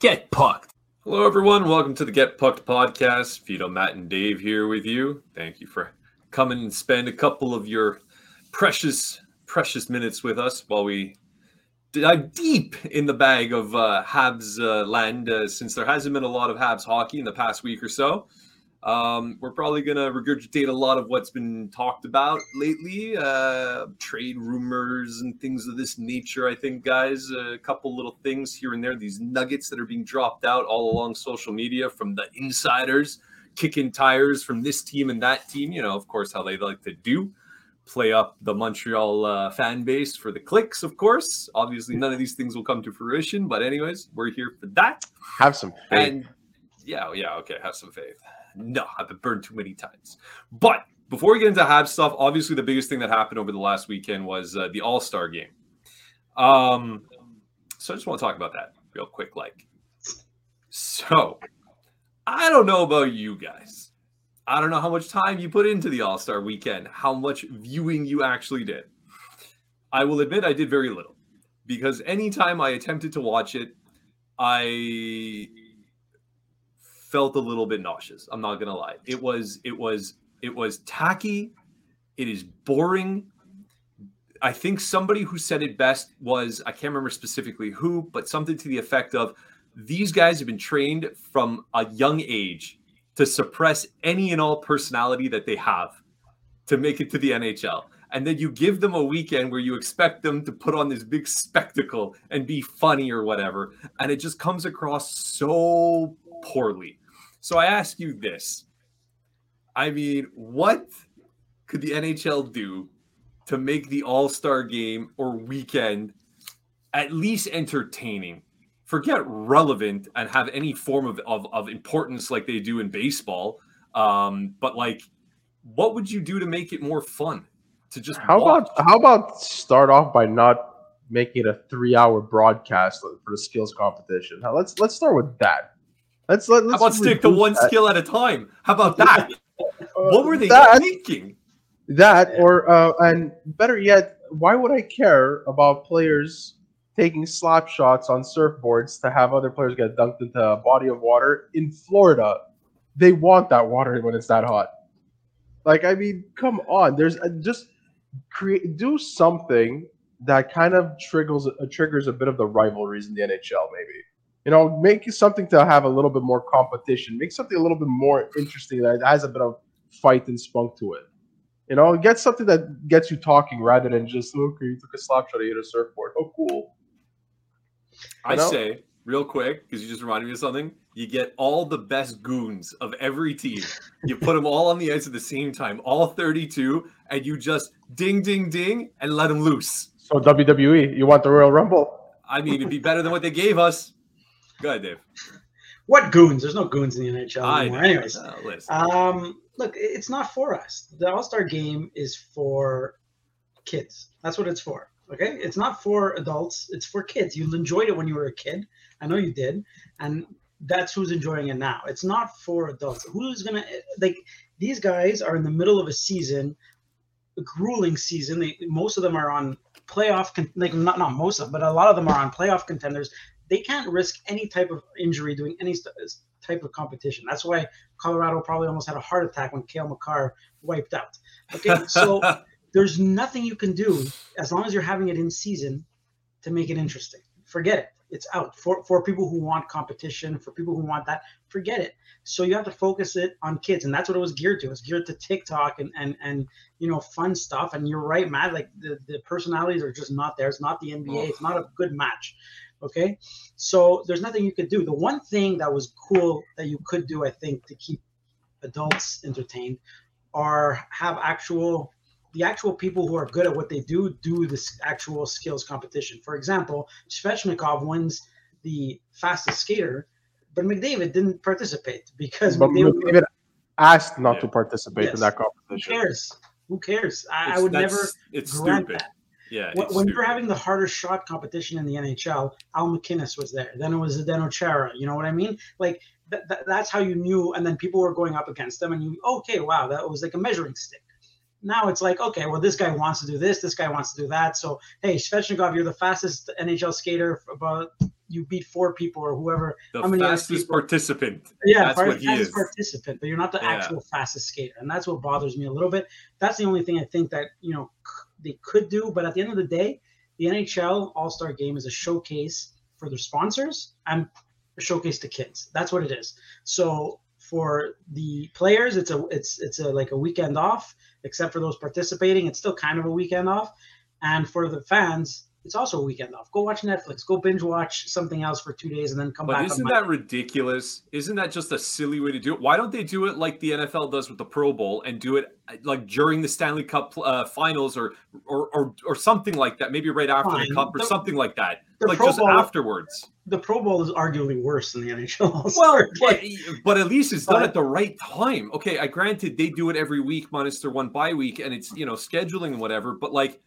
Get Pucked. Hello, everyone. Welcome to the Get Pucked podcast. Vito, Matt, and Dave here with you. Thank you for coming and spend a couple of your precious, precious minutes with us while we dive deep in the bag of uh, Habs uh, land uh, since there hasn't been a lot of Habs hockey in the past week or so. Um, we're probably going to regurgitate a lot of what's been talked about lately, uh, trade rumors and things of this nature. I think, guys, a couple little things here and there, these nuggets that are being dropped out all along social media from the insiders, kicking tires from this team and that team. You know, of course, how they like to do. Play up the Montreal uh, fan base for the clicks, of course. Obviously, none of these things will come to fruition, but anyways, we're here for that. Have some faith. And yeah, yeah, okay, have some faith. No, I've been burned too many times. But before we get into Habs stuff, obviously the biggest thing that happened over the last weekend was uh, the All Star game. Um, so I just want to talk about that real quick. Like, so I don't know about you guys. I don't know how much time you put into the All Star weekend, how much viewing you actually did. I will admit I did very little because anytime I attempted to watch it, I felt a little bit nauseous. I'm not gonna lie. It was it was it was tacky. It is boring. I think somebody who said it best was I can't remember specifically who, but something to the effect of these guys have been trained from a young age to suppress any and all personality that they have to make it to the NHL. And then you give them a weekend where you expect them to put on this big spectacle and be funny or whatever. And it just comes across so poorly. So I ask you this. I mean, what could the NHL do to make the All Star game or weekend at least entertaining? Forget relevant and have any form of, of, of importance like they do in baseball. Um, but like, what would you do to make it more fun? To just how watch? about how about start off by not making it a three hour broadcast for the skills competition? Now, let's let's start with that. Let's let, let's How about stick to one that. skill at a time? How about that? what were they that, thinking? That or uh, and better yet, why would I care about players taking slap shots on surfboards to have other players get dunked into a body of water in Florida? They want that water when it's that hot. Like I mean, come on. There's uh, just create do something that kind of triggers uh, triggers a bit of the rivalries in the NHL. Maybe you know, make something to have a little bit more competition. Make something a little bit more interesting that has a bit of fight and spunk to it. You know, get something that gets you talking rather than just oh, okay, you took a slap shot, you hit a surfboard. Oh, cool. I know? say real quick because you just reminded me of something. You get all the best goons of every team. You put them all on the ice at the same time, all 32, and you just ding, ding, ding, and let them loose. So WWE, you want the Royal Rumble? I mean, it'd be better than what they gave us. Go ahead, Dave. What goons? There's no goons in the NHL anymore. Anyways, Uh, um, look, it's not for us. The All Star Game is for kids. That's what it's for. Okay, it's not for adults. It's for kids. You enjoyed it when you were a kid. I know you did, and that's who's enjoying it now. It's not for adults. Who's gonna like? These guys are in the middle of a season, a grueling season. They, most of them are on playoff. Con- like not not most of, them, but a lot of them are on playoff contenders. They can't risk any type of injury doing any st- type of competition. That's why Colorado probably almost had a heart attack when Cale Makar wiped out. Okay, so there's nothing you can do as long as you're having it in season to make it interesting. Forget it. It's out for for people who want competition, for people who want that. Forget it. So you have to focus it on kids, and that's what it was geared to. It's geared to TikTok and and and you know fun stuff. And you're right, Matt. Like the the personalities are just not there. It's not the NBA. Oh. It's not a good match. Okay, so there's nothing you could do. The one thing that was cool that you could do, I think, to keep adults entertained, are have actual the actual people who are good at what they do do this actual skills competition. For example, Svechnikov wins the fastest skater, but McDavid didn't participate because But McDavid. McDavid asked not Yeah. to participate Yes. in that competition. Who cares? Who cares? I, I would never It's grant stupid. that. Yeah. When, when you're having the hardest shot competition in the NHL, Al MacInnis was there. Then it was Zdeno Chara. You know what I mean? Like th- th- that's how you knew. And then people were going up against them, and you okay, wow, that was like a measuring stick. Now it's like okay, well this guy wants to do this, this guy wants to do that. So hey, Svechnikov, you're the fastest NHL skater, about you beat four people or whoever. The fastest participant. Yeah, That's part- what he fastest is. participant, but you're not the Yeah. actual fastest skater, and that's what bothers me a little bit. That's the only thing I think that you know they could do. But at the end of the day, the NHL All Star Game is a showcase for their sponsors and a showcase to kids. That's what it is. So for the players, it's a it's it's a like a weekend off, except for those participating. It's still kind of a weekend off, and for the fans. It's also a weekend off. Go watch Netflix. Go binge watch something else for two days and then come But back. isn't that ridiculous? Isn't that just a silly way to do it? Why don't they do it like the NFL does with the Pro Bowl and do it like during the Stanley Cup uh, Finals or, or or or something like that? Maybe right after Fine. the Cup or The- something like that. Like Pro just Bowl- afterwards. the Pro Bowl is arguably worse than the NHL. Well, but, but at least it's done But- at the right time. Okay, I granted they do it every week minus their one bye week, and it's you know scheduling and whatever. But like,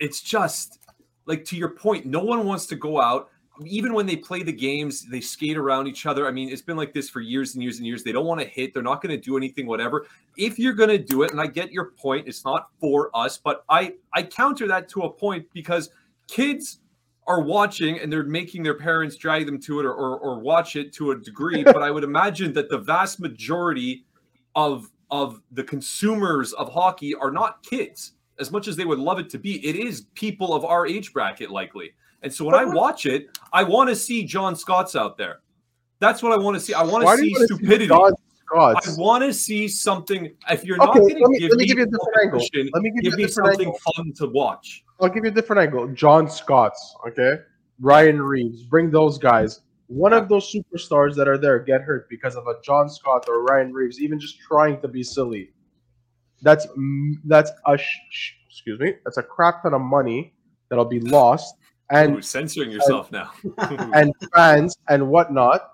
it's just like to your point, no one wants to go out. Even when they play the games, they skate around each other. I mean, it's been like this for years and years and years. They don't want to hit. They're not going to do anything, whatever. If you're going to do it, and I get your point, it's not for us, but I I counter that to a point because kids are watching and they're making their parents drag them to it or, or, or watch it to a degree but i would imagine that the vast majority of of the consumers of hockey are not kids as much as they would love it to be it is people of our age bracket likely and so when i watch it i want to see john scott's out there that's what i want to see i want to see you see stupidity John i want to see something if you're Okay, not going let me- to give let me give you a different angle. Let me give you give a me something angle. fun to watch I'll give you a different angle. John Scott's, okay? Ryan Reaves, bring those guys. One of those superstars that are there get hurt because of a John Scott or Ryan Reaves, even just trying to be silly. That's that's a sh- sh- excuse me. That's a crap ton of money that'll be lost, and Ooh, censoring yourself now and fans and whatnot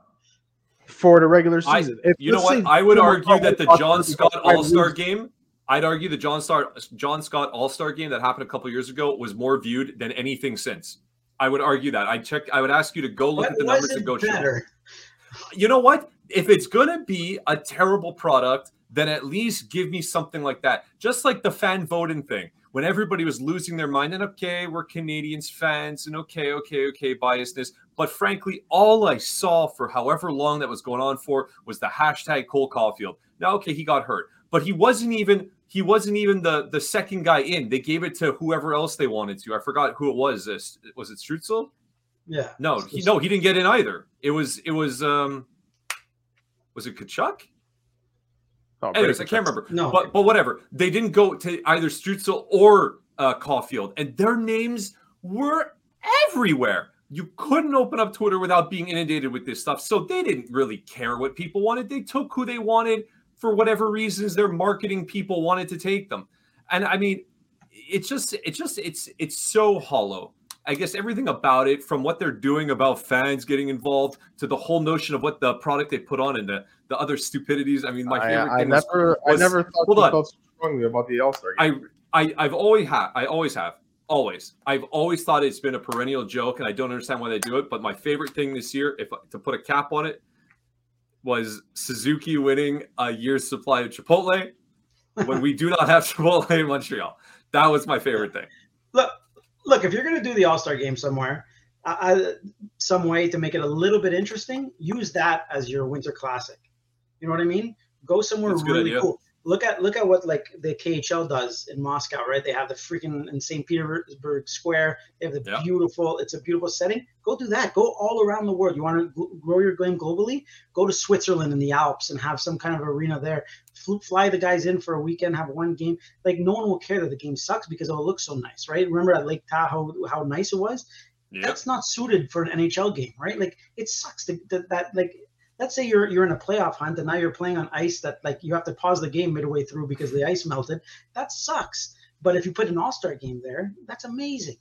for the regular I- season. If You know what? I would argue that the John Scott All Star Reaves- game. I'd argue the John Star John Scott All Star game that happened a couple years ago was more viewed than anything since. I would argue that. I check. I would ask you to go look What at the numbers and go. show. better? You know what? If it's gonna be a terrible product, then at least give me something like that. Just like the fan voting thing, when everybody was losing their mind, and okay, we're Canadiens fans, and okay, okay, okay, biasness. But frankly, all I saw for however long that was going on for was the hashtag Cole Caufield. Now, okay, he got hurt, but he wasn't even he wasn't even the the second guy in. They gave it to whoever else they wanted to. I forgot who it was. Uh, Was it Stützle? Yeah. No, he, no, he didn't get in either. It was it was um was it Tkachuk? Oh, Anyways, I can't remember. No. But but whatever. They didn't go to either Stützle or uh, Caufield, and their names were everywhere. You couldn't open up Twitter without being inundated with this stuff. So they didn't really care what people wanted. They took who they wanted for whatever reasons their marketing people wanted to take them. And I mean, it's just it's just it's it's so hollow. I guess everything about it, from what they're doing about fans getting involved to the whole notion of what the product they put on and the, the other stupidities. I mean, my favorite I thing was never, was- I never thought hold on. felt so strongly about the All Star. I, I I've always had I always have always I've always thought it's been a perennial joke and I don't understand why they do it. But my favorite thing this year, if to put a cap on it, was Suzuki winning a year's supply of Chipotle when we do not have Chipotle in Montreal. That was my favorite thing. Look, look. If you're going to do the All Star game somewhere, I, I, some way to make it a little bit interesting, use that as your Winter Classic. You know what I mean? Go somewhere That's really cool. Look at look at what like the KHL does in Moscow, right? They have the freaking in St. Petersburg Square. They have the Yeah. beautiful. It's a beautiful setting. Go do that. Go all around the world. You want to grow your game globally? Go to Switzerland in the Alps and have some kind of arena there. Fl- Fly the guys in for a weekend, have one game. Like no one will care that the game sucks because it'll look so nice, right? Remember at Lake Tahoe how nice it was? Yeah. That's not suited for an NHL game, right? Like it sucks to, that, that like let's say you're you're in a playoff hunt and now you're playing on ice that like you have to pause the game midway through because the ice melted. That sucks. But if you put an all-star game there, that's amazing.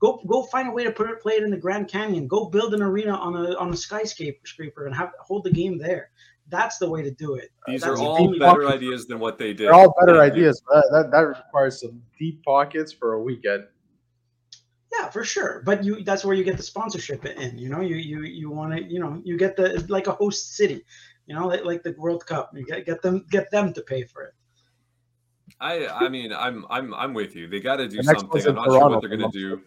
Go go find a way to put it play it in the Grand Canyon. Go build an arena on a on a skyscraper scraper and have hold the game there. That's the way to do it. These That's are all really- better ideas than what they did. They're all better Yeah. ideas. But that, that that requires some deep pockets for a weekend. Yeah, for sure. But you that's where you get the sponsorship in. You know, you you you want to, you know, you get the like a host city, you know, like, like the World Cup. You get get them get them to pay for it. I I mean I'm I'm I'm with you. They got to do The something. I'm in not sure what they're going to do.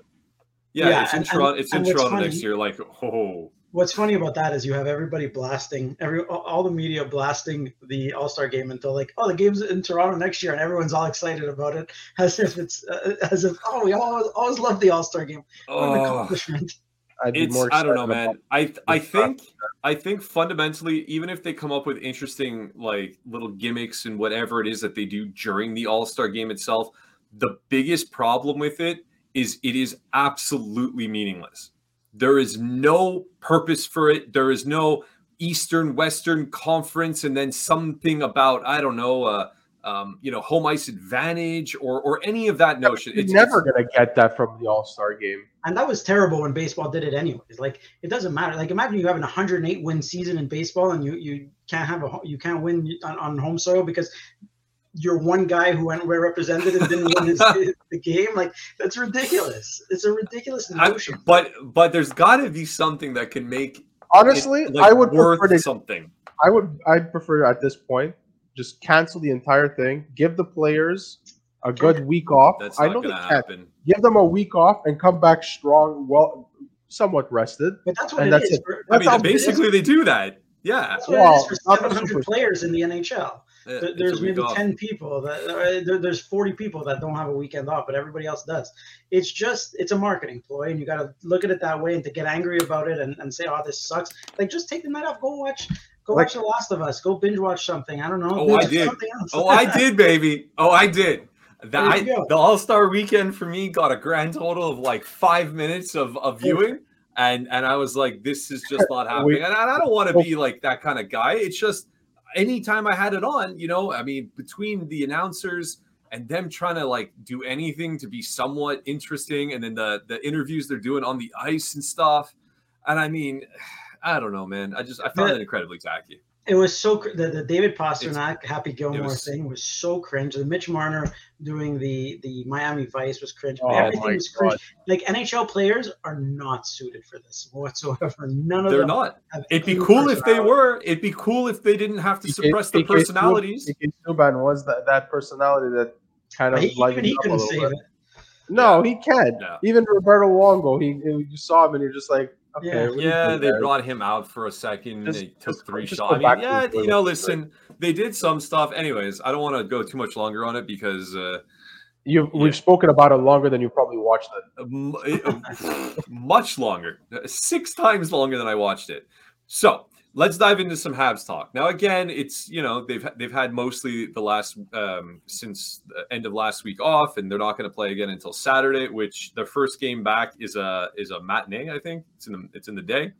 Yeah, Yeah, it's in and- Toronto. It's in Toronto funny- next year. Like, oh, What's funny about that is you have everybody blasting every all- all the media blasting the All Star game until like oh the game's in Toronto next year and everyone's all excited about it as if it's uh, as if oh we always always love the All Star game what an oh. accomplishment I'd be it's more I don't know, man. I I think I think fundamentally, even if they come up with interesting like little gimmicks and whatever it is that they do during the All Star game itself, the biggest problem with it is it is absolutely meaningless. There is no purpose for it. There is no Eastern Western Conference, and then something about I don't know, uh, um, you know, home ice advantage or or any of that notion. You're It's never gonna get that from the All Star game. and that was terrible when baseball did it anyways like it doesn't matter like imagine you having a 108 win season in baseball and you you can't have a ho- you can't win on, on home soil because you're one guy who went where represented and didn't win his, the game like that's ridiculous it's a ridiculous I- notion but but there's got to be something that can make Honestly, it, like, I would worth prefer to something. I would I'd prefer at this point just cancel the entire thing. Give the players a good week off. That's I not know they going to can't. happen. Give them a week off and come back strong, well, somewhat rested. but that's what And it that's is it. for- I mean, how basically they do that. Yeah, that's what Well, it is for 700 players in the nhl There- it's a there's maybe off. 10 people that uh, there, there's 40 people that don't have a weekend off but everybody else does it's just it's a marketing ploy and you got to look at it that way and to get angry about it and, and say oh this sucks like just take the night off go watch go Like- watch the last of us go binge watch something i don't know Oh, I did. Oh, I did, baby. Oh, I did. The, I, the All Star Weekend for me got a grand total of like five minutes of, of viewing, and and I was like, this is just not happening. And I, I don't want to be like that kind of guy. It's just anytime I had it on, you know, I mean, between the announcers and them trying to like do anything to be somewhat interesting, and then the the interviews they're doing on the ice and stuff, and I mean. I don't know, man. I just I found it incredibly tacky. It was so cr- the, the david pastrnak happy gilmore was- thing was so cringe the mitch marner doing the the miami vice was cringe Oh everything my was cringe God. like nhl players are not suited for this whatsoever none of They're them not. It'd be cool if they were. It'd be cool if they didn't have to suppress their PK Subban- personalities. PK Subban was that, that personality that kind of But he, even he up a couldn't save it. No, he can. Yeah. Even Roberto Luongo, he you saw him and you're just like, okay, Yeah. what are you Yeah, they there? brought him out for a second. Just- they took just- three just shots. I mean, yeah, you know, toilet. listen, they did some stuff. Anyways, I don't want to go too much longer on it because uh, You Yeah. we've spoken about it longer than you probably watched it- uh, eh, uh, much longer, uh, six times longer than I watched it. So let's dive into some Habs talk. Now, again, it's you know they've they've had mostly the last um, since the end of last week off, and they're not going to play again until Saturday. Which their first game back is a is a matinee. I think it's in the it's in the day,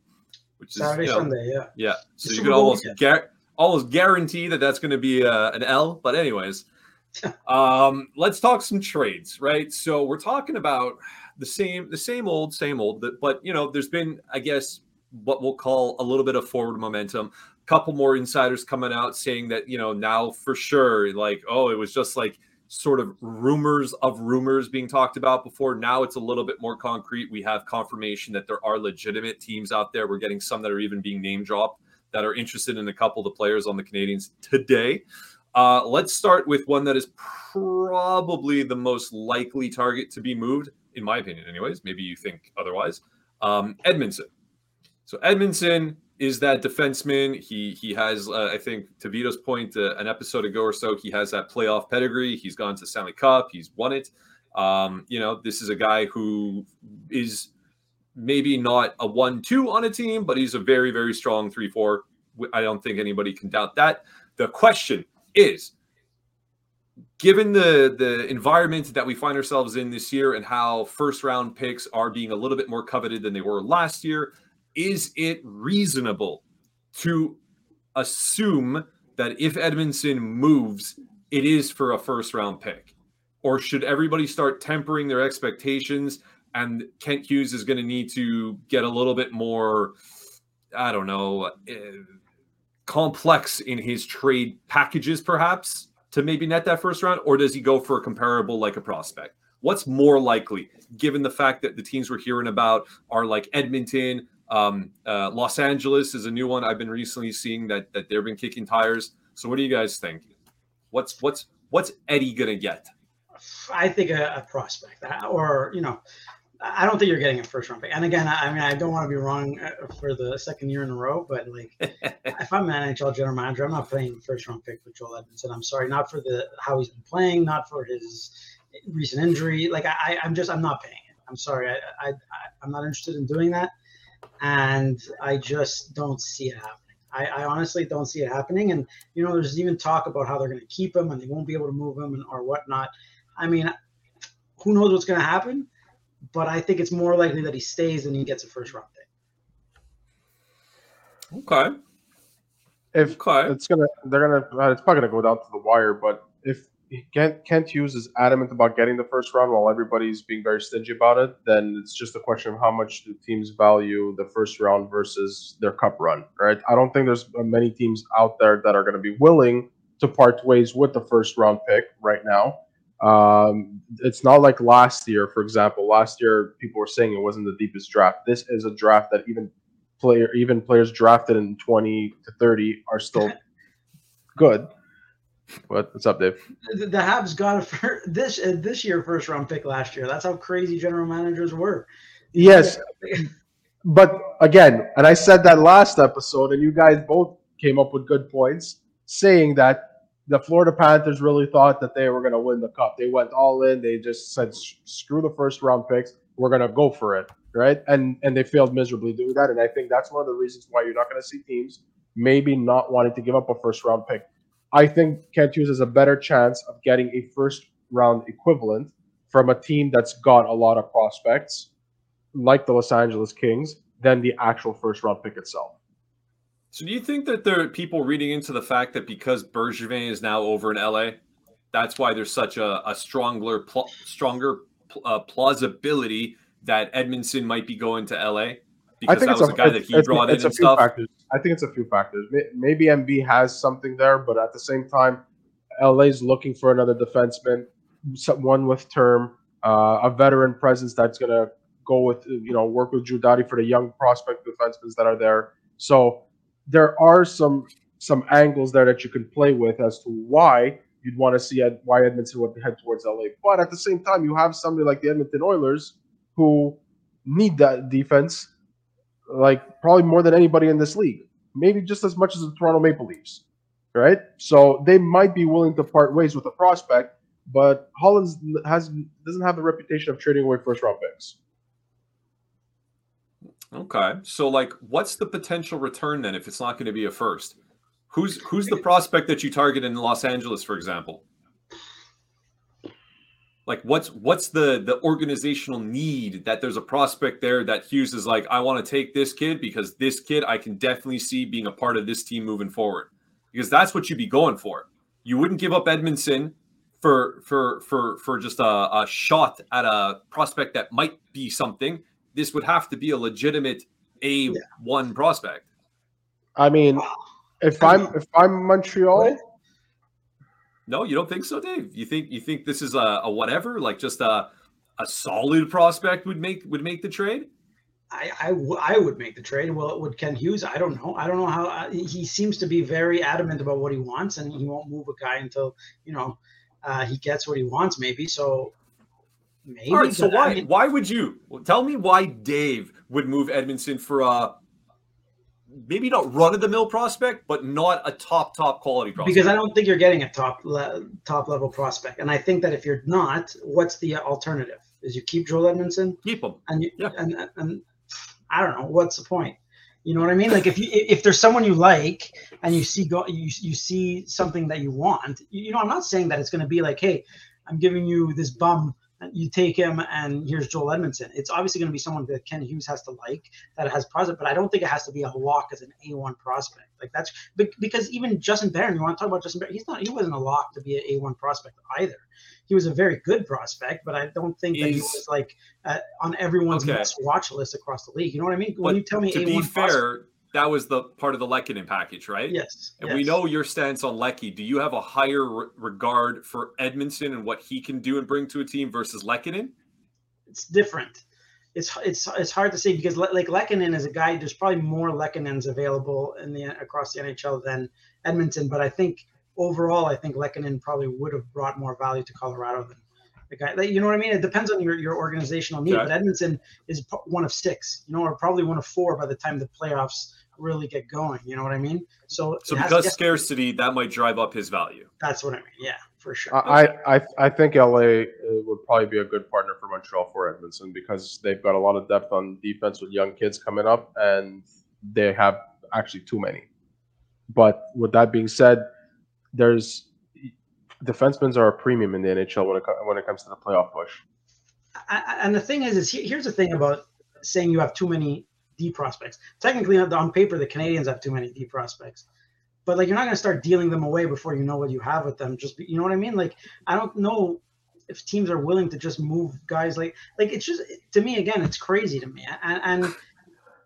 which is Saturday, you know, Sunday, yeah. yeah. So The you can almost gar- almost guarantee that that's going to be uh, an L. But anyways, um, let's talk some trades, right? So we're talking about the same, the same old, same old. But, but you know, there's been, I guess, what we'll call a little bit of forward momentum. A couple more insiders coming out saying that you know now for sure, like, oh, it was just like sort of rumors of rumors being talked about before. Now it's a little bit more concrete. We have confirmation that there are legitimate teams out there. We're getting some that are even being name dropped that are interested in a couple of the players on the Canadiens today. Uh, let's start with one that is probably the most likely target to be moved, in my opinion, anyways. Maybe you think otherwise. Um, Edmundson. So Edmundson is that defenseman. He he has, uh, I think, to Vito's point, uh, an episode ago or so, he has that playoff pedigree. He's gone to Stanley Cup. He's won it. Um, you know, this is a guy who is maybe not a one-two on a team, but he's a very very strong three-four. I don't think anybody can doubt that. The question is given the the environment that we find ourselves in this year and how first round picks are being a little bit more coveted than they were last year is it reasonable to assume that if Edmundson moves it is for a first round pick or should everybody start tempering their expectations and Kent Hughes is going to need to get a little bit more I don't know uh, complex in his trade packages, perhaps, to maybe net that first round, or does he go for a comparable like a prospect? What's more likely, given the fact that the teams we're hearing about are like Edmonton, um, uh, Los Angeles is a new one I've been recently seeing that that they've been kicking tires. So, what do you guys think? What's what's what's Eddie gonna get? I think a, a prospect, uh, or you know, I don't think you're getting a first round pick. And again, I mean, I don't want to be wrong uh, for the second year in a row, but like, if I'm an NHL general manager, I'm not playing first round pick for Joel Edmundson. I'm sorry, not for the how he's been playing, not for his recent injury. Like, I, I'm just, I'm not paying it. I'm sorry, I, I, I'm not interested in doing that, and I just don't see it happening. I, I honestly don't see it happening. And you know, there's even talk about how they're going to keep him and they won't be able to move him and or whatnot. I mean, who knows what's going to happen? but I think it's more likely that he stays than he gets a first round pick. Okay. If okay. it's gonna, they're gonna, uh, it's probably gonna go down to the wire. But if Kent, Kent Hughes is adamant about getting the first round while everybody's being very stingy about it, then it's just a question of how much do teams value the first round versus their cup run, right? I don't think there's many teams out there that are going to be willing to part ways with the first round pick right now. Um, it's not like last year, for example. Last year, people were saying it wasn't the deepest draft. This is a draft that even player, even players drafted in twenty to thirty are still good. What, what's up, Dave? The, the Habs got a for this uh, this year first round pick last year. That's how crazy general managers were. Yes, but again, and I said that last episode, and you guys both came up with good points, saying that the Florida Panthers really thought that they were going to win the cup. They went all in. They just said, "Screw the first round picks. We're going to go for it." Right? And and they failed miserably doing that. And I think that's one of the reasons why you're not going to see teams maybe not wanting to give up a first round pick. I think Kent Hughes has a better chance of getting a first round equivalent from a team that's got a lot of prospects, like the Los Angeles Kings, than the actual first round pick itself. So do you think that there are people reading into the fact that because Bergevin is now over in LA, that's why there's such a, a stronger pl- stronger uh, plausibility that Edmundson might be going to LA because that was a, the guy that he brought in and stuff. Factors. I think it's a few factors. Maybe MB has something there, but at the same time, LA's looking for another defenseman, someone with term, uh, a veteran presence that's going to go with you know work with Doughty for the young prospect defensemen that are there. So there are some some angles there that you can play with as to why you'd want to see Ed, why Edmundson would head towards LA. But at the same time, you have somebody like the Edmonton Oilers who need that defense, like probably more than anybody in this league, maybe just as much as the Toronto Maple Leafs, right? So they might be willing to part ways with a prospect, but Holland has doesn't have the reputation of trading away first round picks. Okay. So like what's the potential return then if it's not going to be a first? Who's who's the prospect that you target in Los Angeles, for example? Like what's what's the the organizational need that there's a prospect there that Hughes is like, I want to take this kid because this kid I can definitely see being a part of this team moving forward. Because that's what you'd be going for. You wouldn't give up Edmundson for for for for just a, a shot at a prospect that might be something this would have to be a legitimate A yeah. one prospect. I mean, if I'm if I'm Montreal. No, you don't think so, Dave? You think you think this is a, a whatever, like just a a solid prospect would make would make the trade? I, I, w- I would make the trade. Well, would Kent Hughes? I don't know. I don't know how. Uh, he seems to be very adamant about what he wants, and he won't move a guy until you know uh, he gets what he wants. Maybe so. Maybe. All right. So why I mean, why would you tell me why Dave would move Edmundson for a maybe not run of the mill prospect, but not a top top quality prospect? Because I don't think you're getting a top le- top level prospect, and I think that if you're not, what's the alternative? Is you keep Joel Edmundson? Keep him. And you, yeah. and, and and I don't know what's the point. You know what I mean? Like if you if there's someone you like and you see go you you see something that you want, you know, I'm not saying that it's going to be like, hey, I'm giving you this bum you take him and here's Joel Edmundson. It's obviously going to be someone that Kent Hughes has to like that has prospect, but I don't think it has to be a lock as an A1 prospect. Like that's because even Justin Barron, you want to talk about Justin Barron, he's not, he wasn't a lock to be an A1 prospect either. He was a very good prospect, but I don't think that he was like uh, on everyone's okay. watch list across the league. You know what I mean? When but you tell me to A1 be fair, prospect, that was the part of the Lehkonen package, right? Yes. And yes. we know your stance on Lecky. Do you have a higher re- regard for Edmundson and what he can do and bring to a team versus Lehkonen? it's different. It's it's it's hard to say because like Lehkonen is a guy. There's probably more Lehkonens available in the across the NHL than Edmundson, but I think overall, I think Lehkonen probably would have brought more value to Colorado than Like, I, like, you know what I mean? It depends on your, your organizational need. Yeah. But Edmundson is one of six, you know, or probably one of four by the time the playoffs really get going. You know what I mean? So, So it has- because yes, scarcity, that might drive up his value. that's what I mean. Yeah, for sure. I, I I think LA uh, would probably be a good partner for Montreal for Edmundson because they've got a lot of depth on defense with young kids coming up, and they have actually too many. But with that being said, there's defensemen are a premium in the NHL when it when it comes to the playoff push. And the thing is, is here's the thing about saying you have too many D prospects. Technically, on on paper, the Canadiens have too many D prospects, but like you're not going to start dealing them away before you know what you have with them. Just be, you know what I mean? Like I don't know if teams are willing to just move guys like like it's just to me again, it's crazy to me, and, and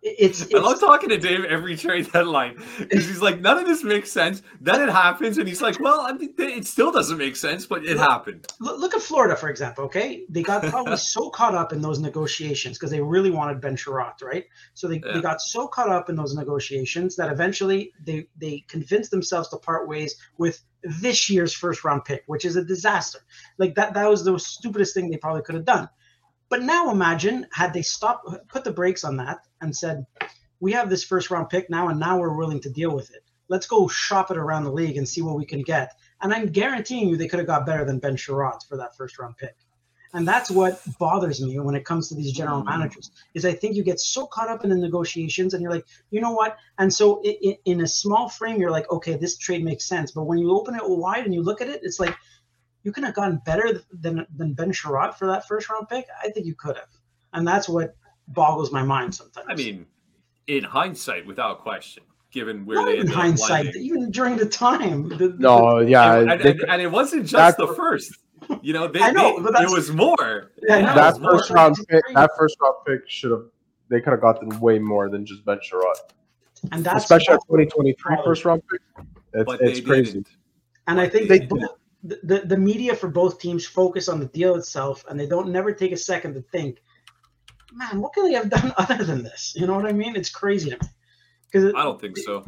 it's, I love talking to Dave every trade deadline because he's like, none of this makes sense. Then it happens, and he's like, well, I mean, it still doesn't make sense, but it happened. look, look at Florida, for example. Okay, they got probably so caught up in those negotiations because they really wanted Ben Chiarot, right? So they, Yeah. they got so caught up in those negotiations that eventually they they convinced themselves to part ways with this year's first round pick, which is a disaster. Like that that was the stupidest thing they probably could have done. But now imagine had they stopped, put the brakes on that, and said, "We have this first round pick now, and now we're willing to deal with it. Let's go shop it around the league and see what we can get." And I'm guaranteeing you they could have got better than Ben Chiarot for that first round pick. And that's what bothers me when it comes to these general mm. managers is I think you get so caught up in the negotiations and you're like, you know what? And so i i in a small frame, you're like, okay, this trade makes sense. But when you open it wide and you look at it, it's like you could have gotten better than than Ben Chiarot for that first round pick. I think you could have, and that's what boggles my mind sometimes. I mean, in hindsight, without question, given where not they in ended hindsight, landing. even during the time. the- No, yeah, and, and, they- and, and it wasn't just That- the first. You know, they, I know, they- but it was more. Yeah, I It know. was that more. first round pick, that first round pick should have they could have gotten way more than just Ben Chiarot, and that's especially a what- 2023 problem. first round pick. It's, but it's crazy. didn't. And I think They they, did. The, the the media for both teams focus on the deal itself, and they don't never take a second to think, man, what could they have done other than this? You know what I mean? It's crazy to me. Because I don't think so.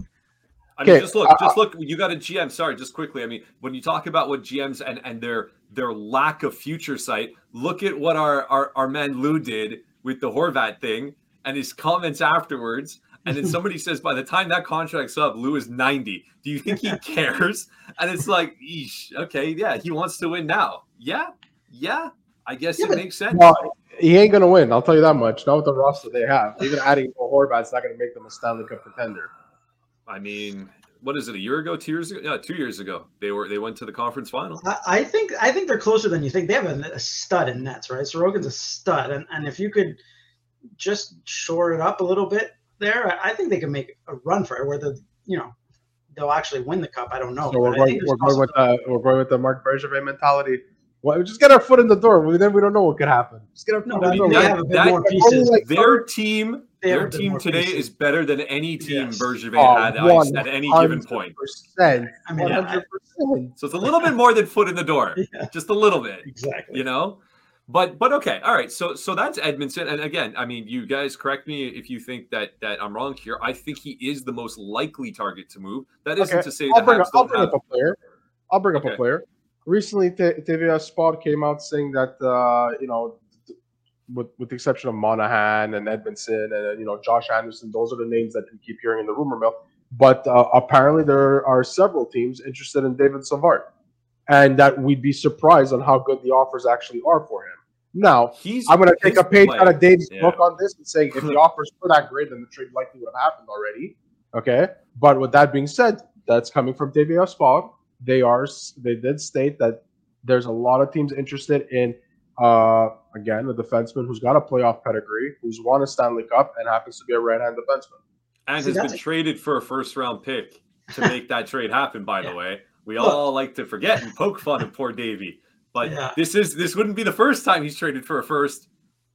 I Okay, mean, just look, uh, just look. You got a GM. Sorry, just quickly. I mean, when you talk about what GMs and and their their lack of future sight, look at what our our, our man Lou did with the Horvat thing and his comments afterwards. And then somebody says, by the time that contract's up, Lou is ninety. Do you think he cares? And it's like, Eesh, okay, yeah, he wants to win now. Yeah, yeah. I guess Yeah, it makes sense. Well, he ain't gonna win. I'll tell you that much. Not with the roster they have. Even adding Bo Horvat's not gonna make them a Stanley Cup contender. I mean, what is it? A year ago? Two years ago? Yeah, two years ago. They were they went to the conference final. I, I think I think they're closer than you think. They have a, a stud in nets, right? Sorokin's a stud, and, and if you could just shore it up a little bit there, I, I think they can make a run for it. Whether you know they'll actually win the cup, I don't know. So we're But I going, we're going with the uh, we're going with the Marc Bergevin mentality. Well, just get our foot in the door. We, then we don't know what could happen. Just get our foot but I in the door. have a bit that- that- pieces. like- Their team, their team today pieces. is better than any team Yes. Bergevin Oh, had ice at any given point. 100%. I mean, yeah, 100%. So it's a little bit more than foot in the door, Yeah. just a little bit, exactly. you know. But but okay, all right. So so that's Edmundson, and again, I mean, you guys correct me if you think that that I'm wrong here. I think he is the most likely target to move. That isn't Okay, to say I'll bring, up, I'll bring have. up a player. I'll bring up Okay. a player. Recently, TVA Sport came out saying that uh, you know, with with the exception of Monahan and Edmundson and uh, you know Josh Anderson, those are the names that we keep hearing in the rumor mill. But uh, apparently, there are several teams interested in David Savard, and that we'd be surprised on how good the offers actually are for him. Now, He's I'm going to take a page play- out of Dave's Yeah. book on this and say if the offers were that great, then the trade likely would have happened already. Okay, but with that being said, that's coming from David Spog. They are they did state that there's a lot of teams interested in uh again a defenseman who's got a playoff pedigree, who's won a Stanley Cup, and happens to be a right-hand defenseman. and See, has that's been a- traded for a first round pick to make that trade happen. By Yeah. the way, we Look. all like to forget and poke fun of poor Davy, but Yeah. this is this wouldn't be the first time he's traded for a first.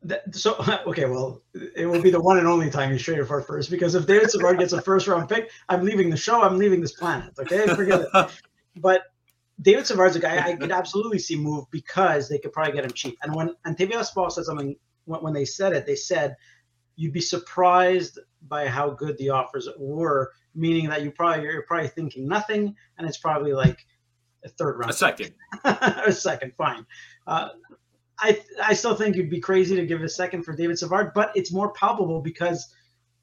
That, so okay, well, it will be the one and only time he's traded for a first because if David Savard gets a first round pick, I'm leaving the show. I'm leaving this planet. Okay, forget it. But David Savard's a guy I could absolutely see move because they could probably get him cheap. And when and TVA Sport said something when, when they said it, they said you'd be surprised by how good the offers were, meaning that you probably you're probably thinking nothing, and it's probably like a third round a second. a second, fine. Uh, I I still think it'd be crazy to give a second for David Savard, but it's more palpable because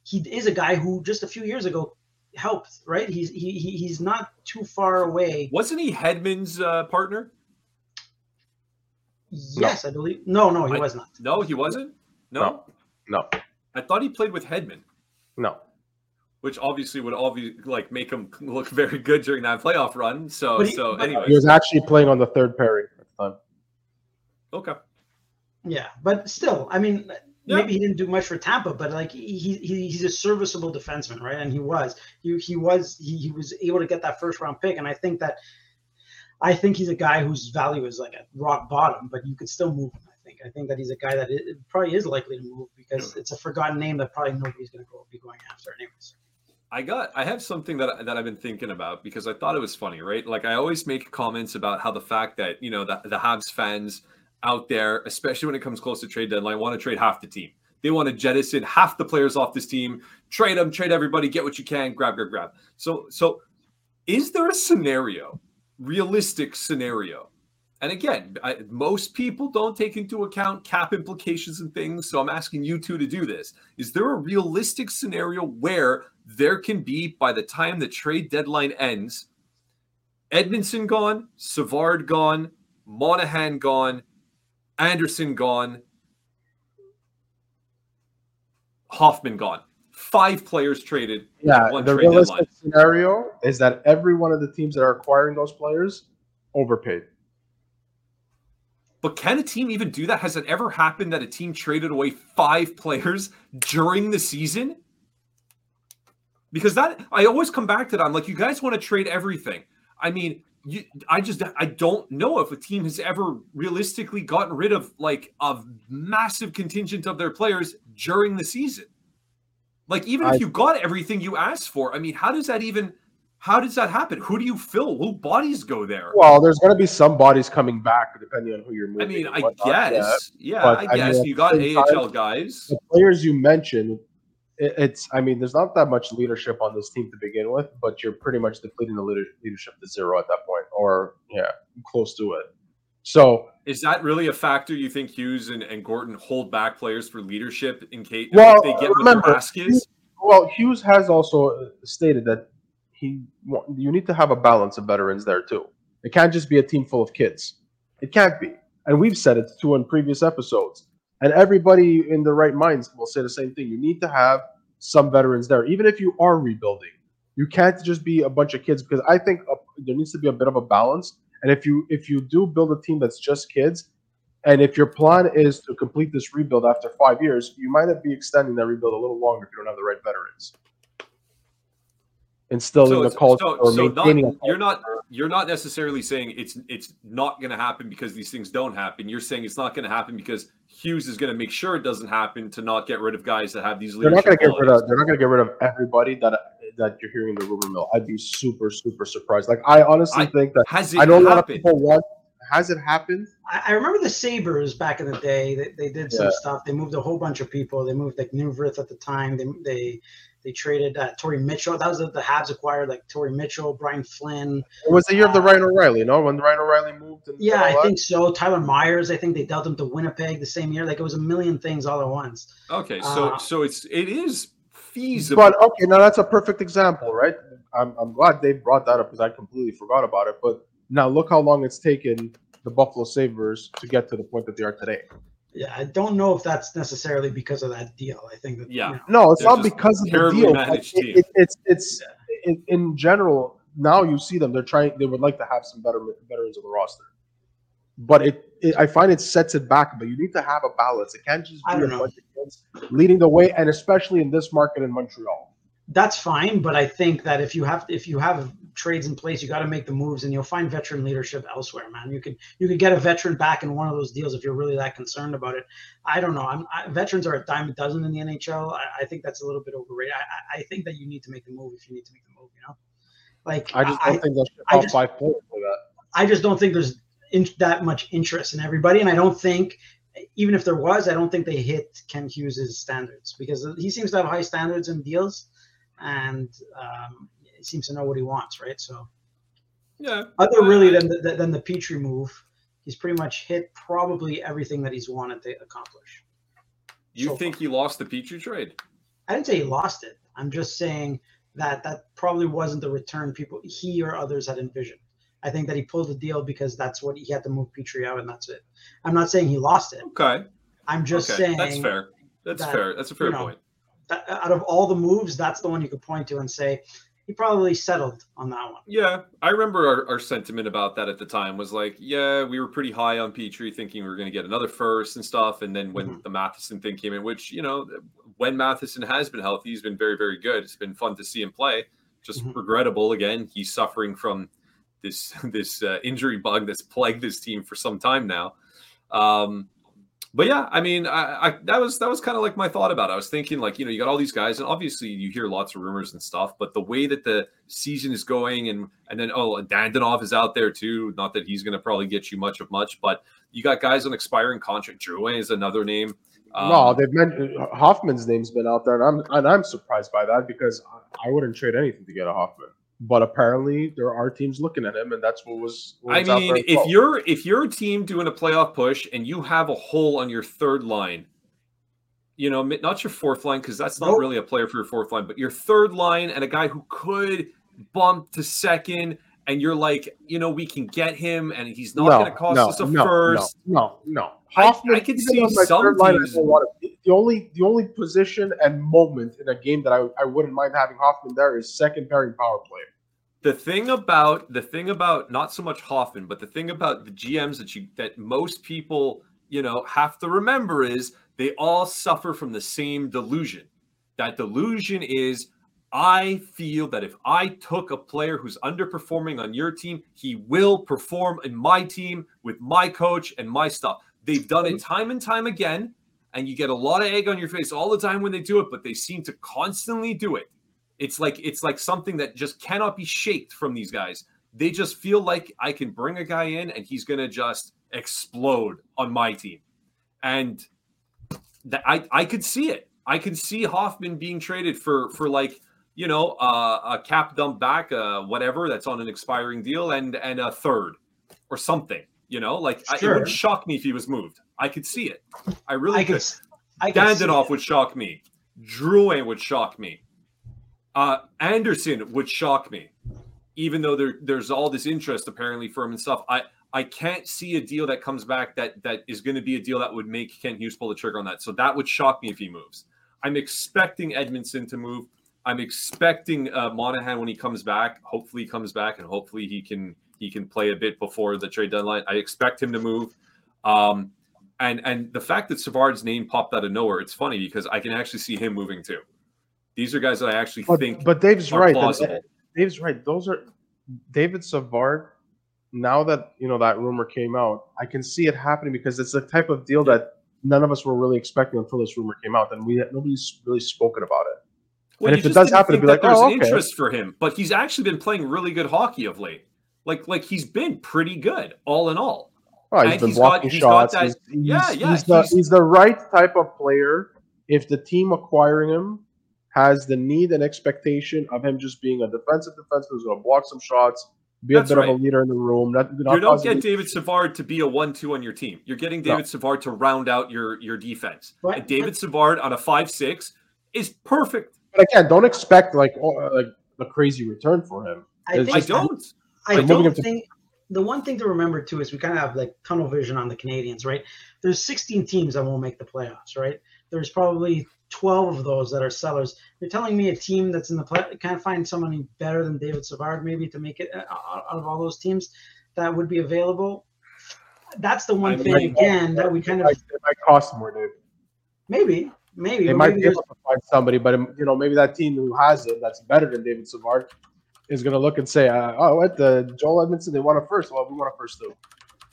he is a guy who just a few years ago helped. Right? He's he, he he's not too far away. Wasn't he Hedman's uh, partner? Yes, I believe. No, no, he I- was not. No, he wasn't. No, No. No, I thought he played with Hedman, no. Which obviously would obviously like make him look very good during that playoff run. So, he- so anyway, He was actually playing on the third pairing at the time. okay. Yeah, but still, I mean, Yeah. maybe he didn't do much for Tampa, but like he, he he's a serviceable defenseman, right? And he was he he was he, he was able to get that first round pick, and I think that I think he's a guy whose value is like at rock bottom, but you could still move him. I think I think that he's a guy that it, it probably is likely to move because it's a forgotten name that probably nobody's going to go be going after anyways. I got I have something that that I've been thinking about because I thought it was funny, right? Like I always make comments about how the fact that, you know, the, the Habs fans out there, especially when it comes close to trade deadline, want to trade half the team. They want to jettison half the players off this team, trade them, trade everybody, get what you can, grab, grab, grab. So so is there a scenario, realistic scenario? And again, I, most people don't take into account cap implications and things. So I'm asking you two to do this. Is there a realistic scenario where there can be, by the time the trade deadline ends, Edmundson gone, Savard gone, Monahan gone, Anderson gone, Hoffman gone? Five players traded. Yeah, the realistic deadline. scenario is that every one of the teams that are acquiring those players overpaid. But can a team even do that? Has it ever happened that a team traded away five players during the season? Because that I always come back to that. I'm like, you guys want to trade everything. I mean, you, I just I don't know if a team has ever realistically gotten rid of like a massive contingent of their players during the season. Like even I- if you got everything you asked for, I mean, how does that even how does that happen? Who do you fill? Who bodies go there? Well, there's going to be some bodies coming back depending on who you're moving. I mean, I guess. Yeah, but, I I guess at you got AHL time- guys. the players you mentioned, it, it's. I mean, there's not that much leadership on this team to begin with, but you're pretty much depleting the leadership to zero at that point, or yeah, close to it. So, Is that really a factor you think Hughes and, and Gorton hold back players for leadership in case Well, if they get what remember, their ask is? well, Hughes has also stated that he you need to have a balance of veterans there too. It can't just be a team full of kids. It can't be, and we've said it too in previous episodes. And everybody in the right minds will say the same thing. You need to have some veterans there, even if you are rebuilding. You can't just be a bunch of kids because I think uh, there needs to be a bit of a balance. And if you if you do build a team that's just kids, and if your plan is to complete this rebuild after five years, you might be extending that rebuild a little longer if you don't have the right veterans. Instilling So, the it's- culture so, or so not, maintaining. a you're not you're not necessarily saying it's it's not going to happen because these things don't happen. You're saying it's not going to happen because Hughes is going to make sure it doesn't happen to not get rid of guys that have these They're not going to get rid of. They're not going to get rid of everybody that that you're hearing the rumor mill. I'd be super super surprised. Like I honestly I- think that Has it I know a lot of people want. Has it happened? I, I remember the Sabres back in the day. They, they did some Yeah. stuff. They moved a whole bunch of people. They moved like Neuvirth at the time. They they they traded uh, Torrey Mitchell. That was the, the Habs acquired like Tory Mitchell, Brian Flynn. It was the year of the Ryan O'Reilly. No, when Ryan O'Reilly moved. And Yeah, I that? think so. Tyler Myers. I think they dealt him to Winnipeg the same year. Like it was a million things all at once. Okay, so Uh, so it's it is feasible. But okay, now that's a perfect example, right? I'm, I'm glad they brought that up because I completely forgot about it. But now look how long it's taken the Buffalo Sabres to get to the point that they are today. Yeah, I don't know if that's necessarily because of that deal. I think that Yeah. you know, No, it's not because of the deal. managed but team. It, it, it's it's in, in general. Now you see them; they're trying. They would like to have some better veterans on the roster, but it, it I find it sets it back. But you need to have a balance. It can't just be a know. bunch of kids leading the way, and especially in this market in Montreal. that's fine. But I think that if you have if you have trades in place, you got to make the moves, and you'll find veteran leadership elsewhere, man. You could you could get a veteran back in one of those deals if you're really that concerned about it. I don't know. I'm I, veterans are a dime a dozen in the NHL. I, I think that's a little bit overrated. I, I think that you need to make the move if you need to make the move. You know, like I just don't think they'll ship I out just- five players for that. I just don't think there's in, that much interest in everybody, and I don't think, even if there was, I don't think they hit Kent Hughes' standards because he seems to have high standards in deals, and um, seems to know what he wants, right? So, yeah, other really than the, than the Petry move, he's pretty much hit probably everything that he's wanted to accomplish. You so think far. he lost the Petry trade? I didn't say he lost it. I'm just saying that that probably wasn't the return people he or others had envisioned. I think that he pulled the deal because that's what he had to move Petry out, and that's it. I'm not saying he lost it. Okay. I'm just okay. saying That's fair. That's that, fair. That's a fair you know, point. that out of all the moves, that's the one you could point to and say he probably settled on that one. Yeah, I remember our, our sentiment about that at the time was like, yeah, we were pretty high on Petry, thinking we were going to get another first and stuff. And then when Mhm. the Matheson thing came in, which you know, when Matheson has been healthy, he's been very, very good. It's been fun to see him play. Just Mhm. regrettable again. He's suffering from this this uh, injury bug that's plagued this team for some time now. Um, but yeah, I mean, I, I that was that was kind of like my thought about it. I was thinking like, you know, you got all these guys, and obviously you hear lots of rumors and stuff, but the way that the season is going, and and then oh, Dadonov is out there too. Not that he's going to probably get you much of much, but you got guys on expiring contract. Drouin is another name. Um, no, they've mentioned Hoffman's name's been out there, and I'm and I'm surprised by that because I, I wouldn't trade anything to get a Hoffman. But apparently, there are teams looking at him, and that's what was. what I was out mean, if well. you're if you're a team doing a playoff push and you have a hole on your third line, you know, not your fourth line because that's not Nope. really a player for your fourth line, but your third line and a guy who could bump to second, and you're like, you know, we can get him, and he's not going to cost us a no, first. No, no, no. I- Hoffman, I could even see some I teams- don't want to- the only the only position and moment in a game that I, I wouldn't mind having Hoffman there is second pairing power play. The thing about the thing about not so much Hoffman, but the thing about the GMs that you that most people you know have to remember is they all suffer from the same delusion. That delusion is I feel that if I took a player who's underperforming on your team, he will perform in my team with my coach and my stuff. They've done it mm-hmm. time and time again, and you get a lot of egg on your face all the time when they do it, but they seem to constantly do it. It's like it's like something that just cannot be shaked from these guys. They just feel like I can bring a guy in and he's going to just explode on my team. And that I I could see it. I could see Hoffman being traded for for like you know uh, a cap dump back, uh, whatever that's on an expiring deal, and and a third or something. You know, like I, it would shock me if he was moved. I could see it. I really I could. could, I would shock me. Drouin would shock me. Uh, Anderson would shock me. Even though there, there's all this interest apparently for him and stuff, I I can't see a deal that comes back that that is going to be a deal that would make Kent Hughes pull the trigger on that. So that would shock me if he moves. I'm expecting Edmundson to move. I'm expecting uh, Monahan when he comes back. Hopefully he comes back and hopefully he can he can play a bit before the trade deadline. I expect him to move. Um, and and the fact that Savard's name popped out of nowhere, it's funny because I can actually see him moving too. These are guys that I actually But, think but Dave's right. plausible. Dave's right. Those are David Savard. Now that you know that rumor came out, I can see it happening because it's the type of deal that none of us were really expecting until this rumor came out, and we nobody's really spoken about it. Well, And if it does happen, it'd be like, there's oh, okay. interest for him, but he's actually been playing really good hockey of late. Like like he's been pretty good all in all. Oh, he's And been he's got- blocking he's got shots. that- he's, he's, yeah, yeah, He's the, he's- he's the right type of player. If the team acquiring him has the need and expectation of him just being a defensive defenseman who's going to block some shots, be That's a bit right. of a leader in the room. Not, not you don't causing- get David Savard to be a one-two on your team. You're getting No. David Savard to round out your your defense. Right. And David Savard on a five-six is perfect. But again, don't expect like oh, like a crazy return for him. I It's I don't. I Like, don't him to- think the one thing to remember too is we kind of have like tunnel vision on the Canadiens, right? There's 16 teams that won't make the playoffs, right? There's probably 12 of those that are sellers. You're telling me a team that's in the play can't find somebody better than David Savard maybe to make it uh, out out of all those teams that would be available. That's the one I thing again that we kind It of might, it might cost more, Dave. maybe maybe They might maybe be able to find somebody, but um, you know maybe that team who has it that's better than David Savard is going to look and say, uh, "Oh, what the Joel Edmundson? They want a first. Well, we want a first too."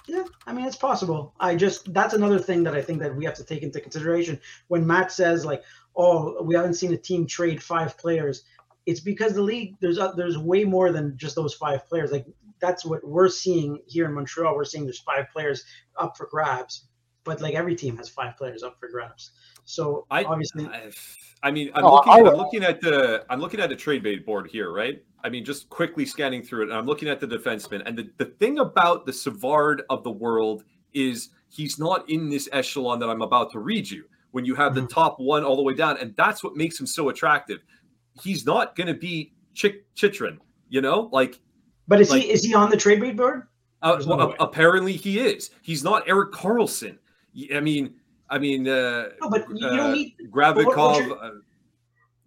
Yeah, I mean it's possible. I just that's another thing that I think that we have to take into consideration when Matt says like, "Oh, we haven't seen a team trade five players." It's because the league there's a, there's way more than just those five players. Like that's what we're seeing here in Montreal. We're seeing there's five players up for grabs, but like every team has five players up for grabs. So I obviously, I, I mean, I'm Oh, looking. I I'm looking at the. I'm looking at the trade bait board here, right? I mean, just quickly scanning through it, and I'm looking at the defenseman. And the, the thing about the Savard of the world is he's not in this echelon that I'm about to read you. When you have the Mhm. top one all the way down, and that's what makes him so attractive. He's not going to be Chick Chychrun, you know, like but is like- he is he on the trade bait board? uh, There's no apparently he is. He's not Erik Karlsson. I mean, I mean, uh, No, but you uh, don't need. Gavrikov, uh,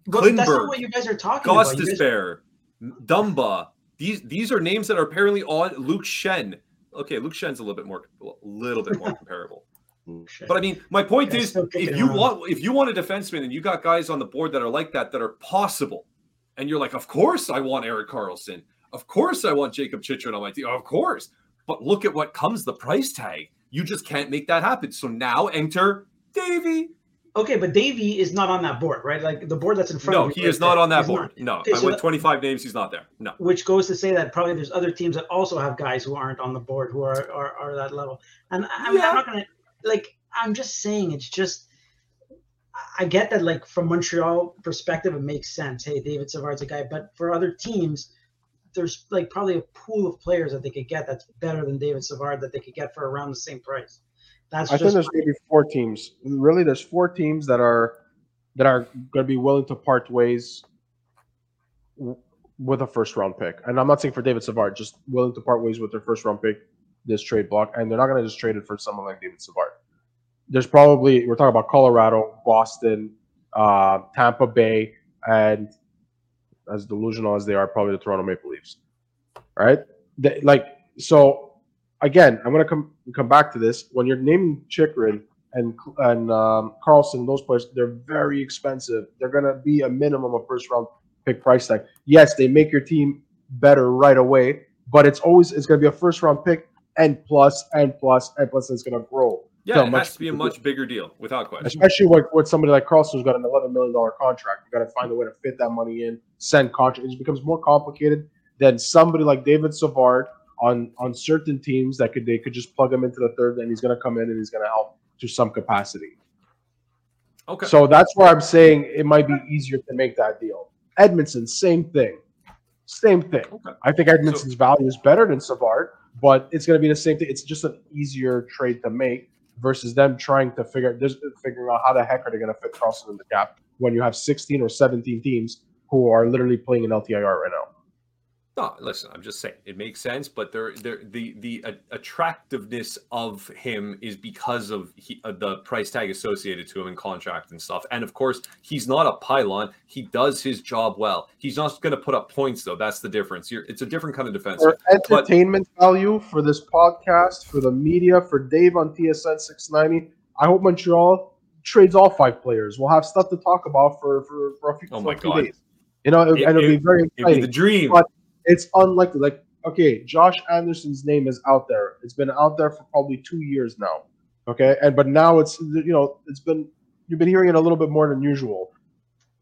that's not what you guys are talking about. You guys- Dumba. These these are names that are apparently on Luke Schenn. Okay, Luke Schenn's a little bit more a little bit more comparable. But I mean, my point Yeah, is, if you want if you want a defenseman and you got guys on the board that are like that that are possible, and you're like, of course I want Erik Karlsson, of course I want Jacob Chychrun on my team, of course. But look at what comes the price tag. You just can't make that happen. So now enter Davy. Okay, but Davey is not on that board, right? Like the board that's in front No, of you. No, he is not there, on that he's board. not. No, Okay, I so went that- 25 names. He's not there. No. Which goes to say that probably there's other teams that also have guys who aren't on the board who are are, are that level. And I mean, Yeah. I'm not gonna like. I'm just saying it's just. I get that, like from Montreal perspective, it makes sense. Hey, David Savard's a guy, but for other teams, there's like probably a pool of players that they could get that's better than David Savard that they could get for around the same price. That's I think there's maybe four teams. Really, there's four teams that are that are going to be willing to part ways with a first round pick. And I'm not saying for David Savard, just willing to part ways with their first round pick this trade block. And they're not going to just trade it for someone like David Savard. There's probably we're talking about Colorado, Boston, uh, Tampa Bay, and as delusional as they are, probably the Toronto Maple Leafs. Right? They, like so again, I'm to come come back to this. When you're naming Chychrun and and um, Karlsson, those players, they're very expensive. They're going to be a minimum of first round pick price tag. Yes, they make your team better right away, but it's always it's going to be a first round pick and plus and plus and plus. And it's going to grow. Yeah, So it much has to be a bigger. much bigger deal, without question. Especially with, with somebody like Karlsson who's got an eleven million dollar contract. You got to find a way to fit that money in, send contract. It becomes more complicated than somebody like David Savard on on certain teams that could they could just plug him into the third and he's going to come in and he's going to help to some capacity. Okay. So that's where I'm saying it might be easier to make that deal. Edmundson, same thing. Same thing. Okay. I think Edmundson's value is better than Savard, but it's going to be the same thing. It's just an easier trade to make versus them trying to figure just figuring out how the heck are they going to fit Karlsson in the cap when you have 16 or 17 teams who are literally playing in LTIR right now. No, listen, I'm just saying it makes sense, but there, there, the the uh, attractiveness of him is because of he, uh, the price tag associated to him and contract and stuff. And of course, he's not a pylon. He does his job well. He's not going to put up points though. That's the difference. You're, it's a different kind of defense. For entertainment value for this podcast, for the media, for Dave on TSN 690, I hope Montreal trades all five players. We'll have stuff to talk about for for, for a few, Oh my few God. days. You know, It- and it'll be it- very It'd be the dream. But- it's unlikely. Like, okay, Josh Anderson's name is out there. It's been out there for probably two years now. Okay, and but now it's you know it's been you've been hearing it a little bit more than usual.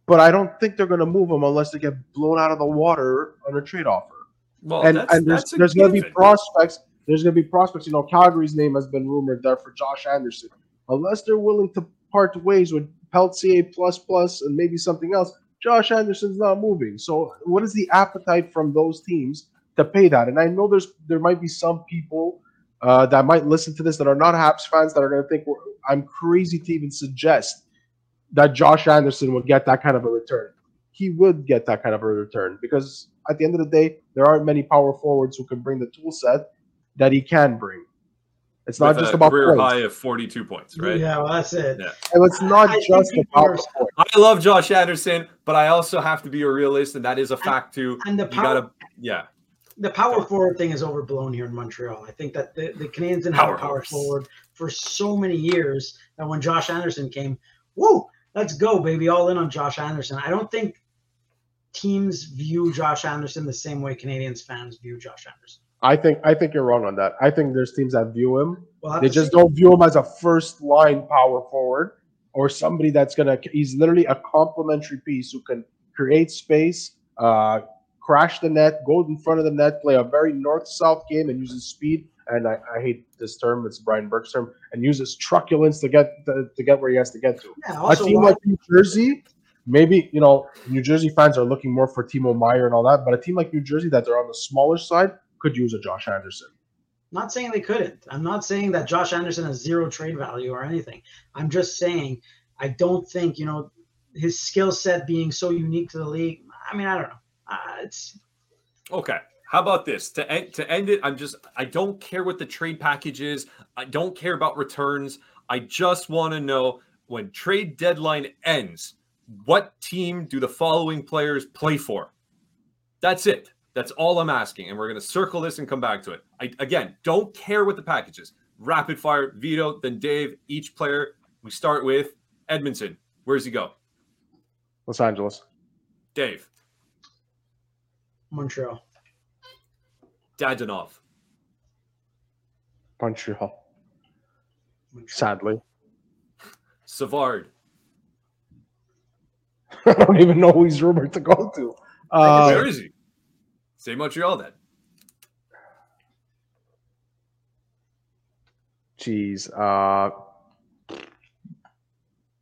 But I don't think they're going to move him unless they get blown out of the water on a trade offer. well, and that's, and there's there's going to be prospects. There's going to be prospects. You know, Calgary's name has been rumored there for Josh Anderson. Unless they're willing to part ways with Pelletier plus plus and maybe something else, Josh Anderson's not moving. So, what is the appetite from those teams to pay that? And I know there's there might be some people uh, that might listen to this that are not Habs fans that are going to think I'm crazy to even suggest that Josh Anderson would get that kind of a return. He would get that kind of a return because at the end of the day, there aren't many power forwards who can bring the tool set that he can bring. It's not just a about career points. high of 42 points, right? Yeah, well, that's it. Yeah. And it's not I just people about are- I love Josh Anderson, but I also have to be a realist, and that is a fact too. And the You power, gotta, yeah. the power forward thing is overblown here in Montreal. I think that the, the Canadiens didn't have a power Powerhouse. forward for so many years that when Josh Anderson came, whoa, let's go, baby, all in on Josh Anderson. I don't think teams view Josh Anderson the same way Canadiens fans view Josh Anderson. I think I think you're wrong on that. I think there's teams that view him. Well, They just see. don't view him as a first line power forward or somebody that's gonna. He's literally a complementary piece who can create space, uh, crash the net, go in front of the net, play a very north south game, and use his speed and I, I hate this term. It's Brian Burke's term, and uses truculence to get to, to get where he has to get to. Yeah, A team why- like New Jersey, maybe you know New Jersey fans are looking more for Timo Meier and all that, but a team like New Jersey that they're on the smaller side could use a Josh Anderson. not saying they couldn't. I'm not saying that Josh Anderson has zero trade value or anything. I'm just saying I don't think you know his skill set being so unique to the league. I mean, I don't know. Uh, it's Okay. How about this? To end to end it, I'm just I don't care what the trade package is. I don't care about returns. I just want to know when trade deadline ends, what team do the following players play for? That's it. That's all I'm asking. And we're going to circle this and come back to it. I again don't care what the package is. Rapid fire, Vito, then Dave, each player. We start with Edmundson. Where does he go? Los Angeles. Dave, Montreal. Dadonov, Montreal. Montreal. Sadly, Savard, I don't even know who he's rumored to go to. Uh, Where is he? Say Montreal then. Jeez. Uh,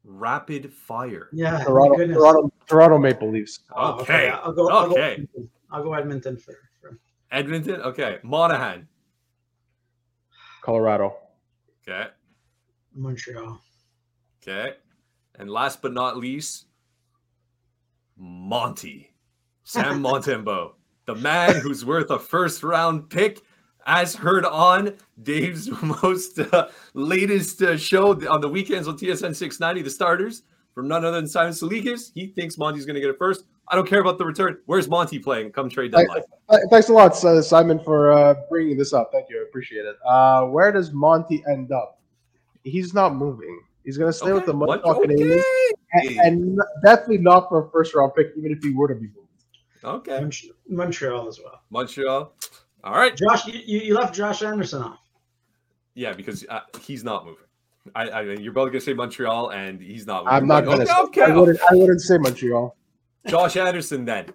Rapid fire. Yeah, Toronto. Toronto, Toronto Maple Leafs. Oh, Okay. I'll go. I'll Okay. Edmonton. I'll go Edmonton for. for Edmonton. Okay. Monahan. Colorado. Okay. Montreal. Okay. And last but not least, Monty. Sam Montembeault. The man who's worth a first round pick, as heard on Dave's most uh, latest uh, show on the weekends on TSN 690, the starters from none other than Simon Salikas. He thinks Monty's going to get it first. I don't care about the return. Where's Monty playing come trade deadline? Thanks a lot, uh, Simon, for uh, bringing this up. Thank you. I appreciate it. Uh, where does Monty end up? He's not moving. He's going to stay with the Montreal Canadiens, and, and definitely not for a first round pick, even if he were to be moved. Okay. Mont- Montreal as well. Montreal. All right. Josh, you, you you left Josh Anderson off. Yeah, because uh, he's not moving. I, I you're both gonna say Montreal, and he's not. Moving. I'm not going to. okay. I wouldn't. I wouldn't say Montreal. Josh Anderson then.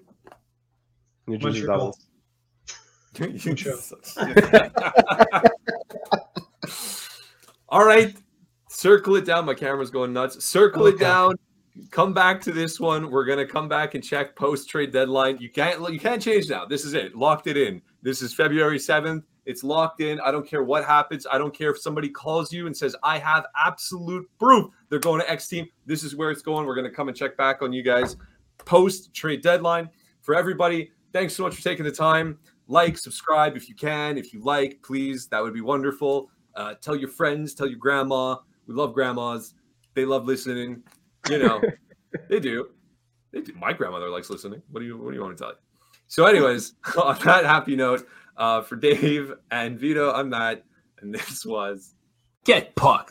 New Jersey Montreal. Devils. Montreal. All right, circle it down. My camera's going nuts. Circle it Okay. down. Come back to this one. We're gonna come back and check post trade deadline. You can't. You can't change now. This is it. Locked it in. This is February seventh. It's locked in. I don't care what happens. I don't care if somebody calls you and says, I have absolute proof they're going to X team. This is where it's going. We're to come and check back on you guys post trade deadline. For everybody, thanks so much for taking the time. Like, subscribe if you can. If you like, please, that would be wonderful. Uh, tell your friends, tell your grandma. We love grandmas. They love listening. You know, they do. They do. My grandmother likes listening. What do you What do you want me to tell you? So, anyways, on that happy note, uh, for Dave and Vito, I'm Matt, and this was Get Pucked.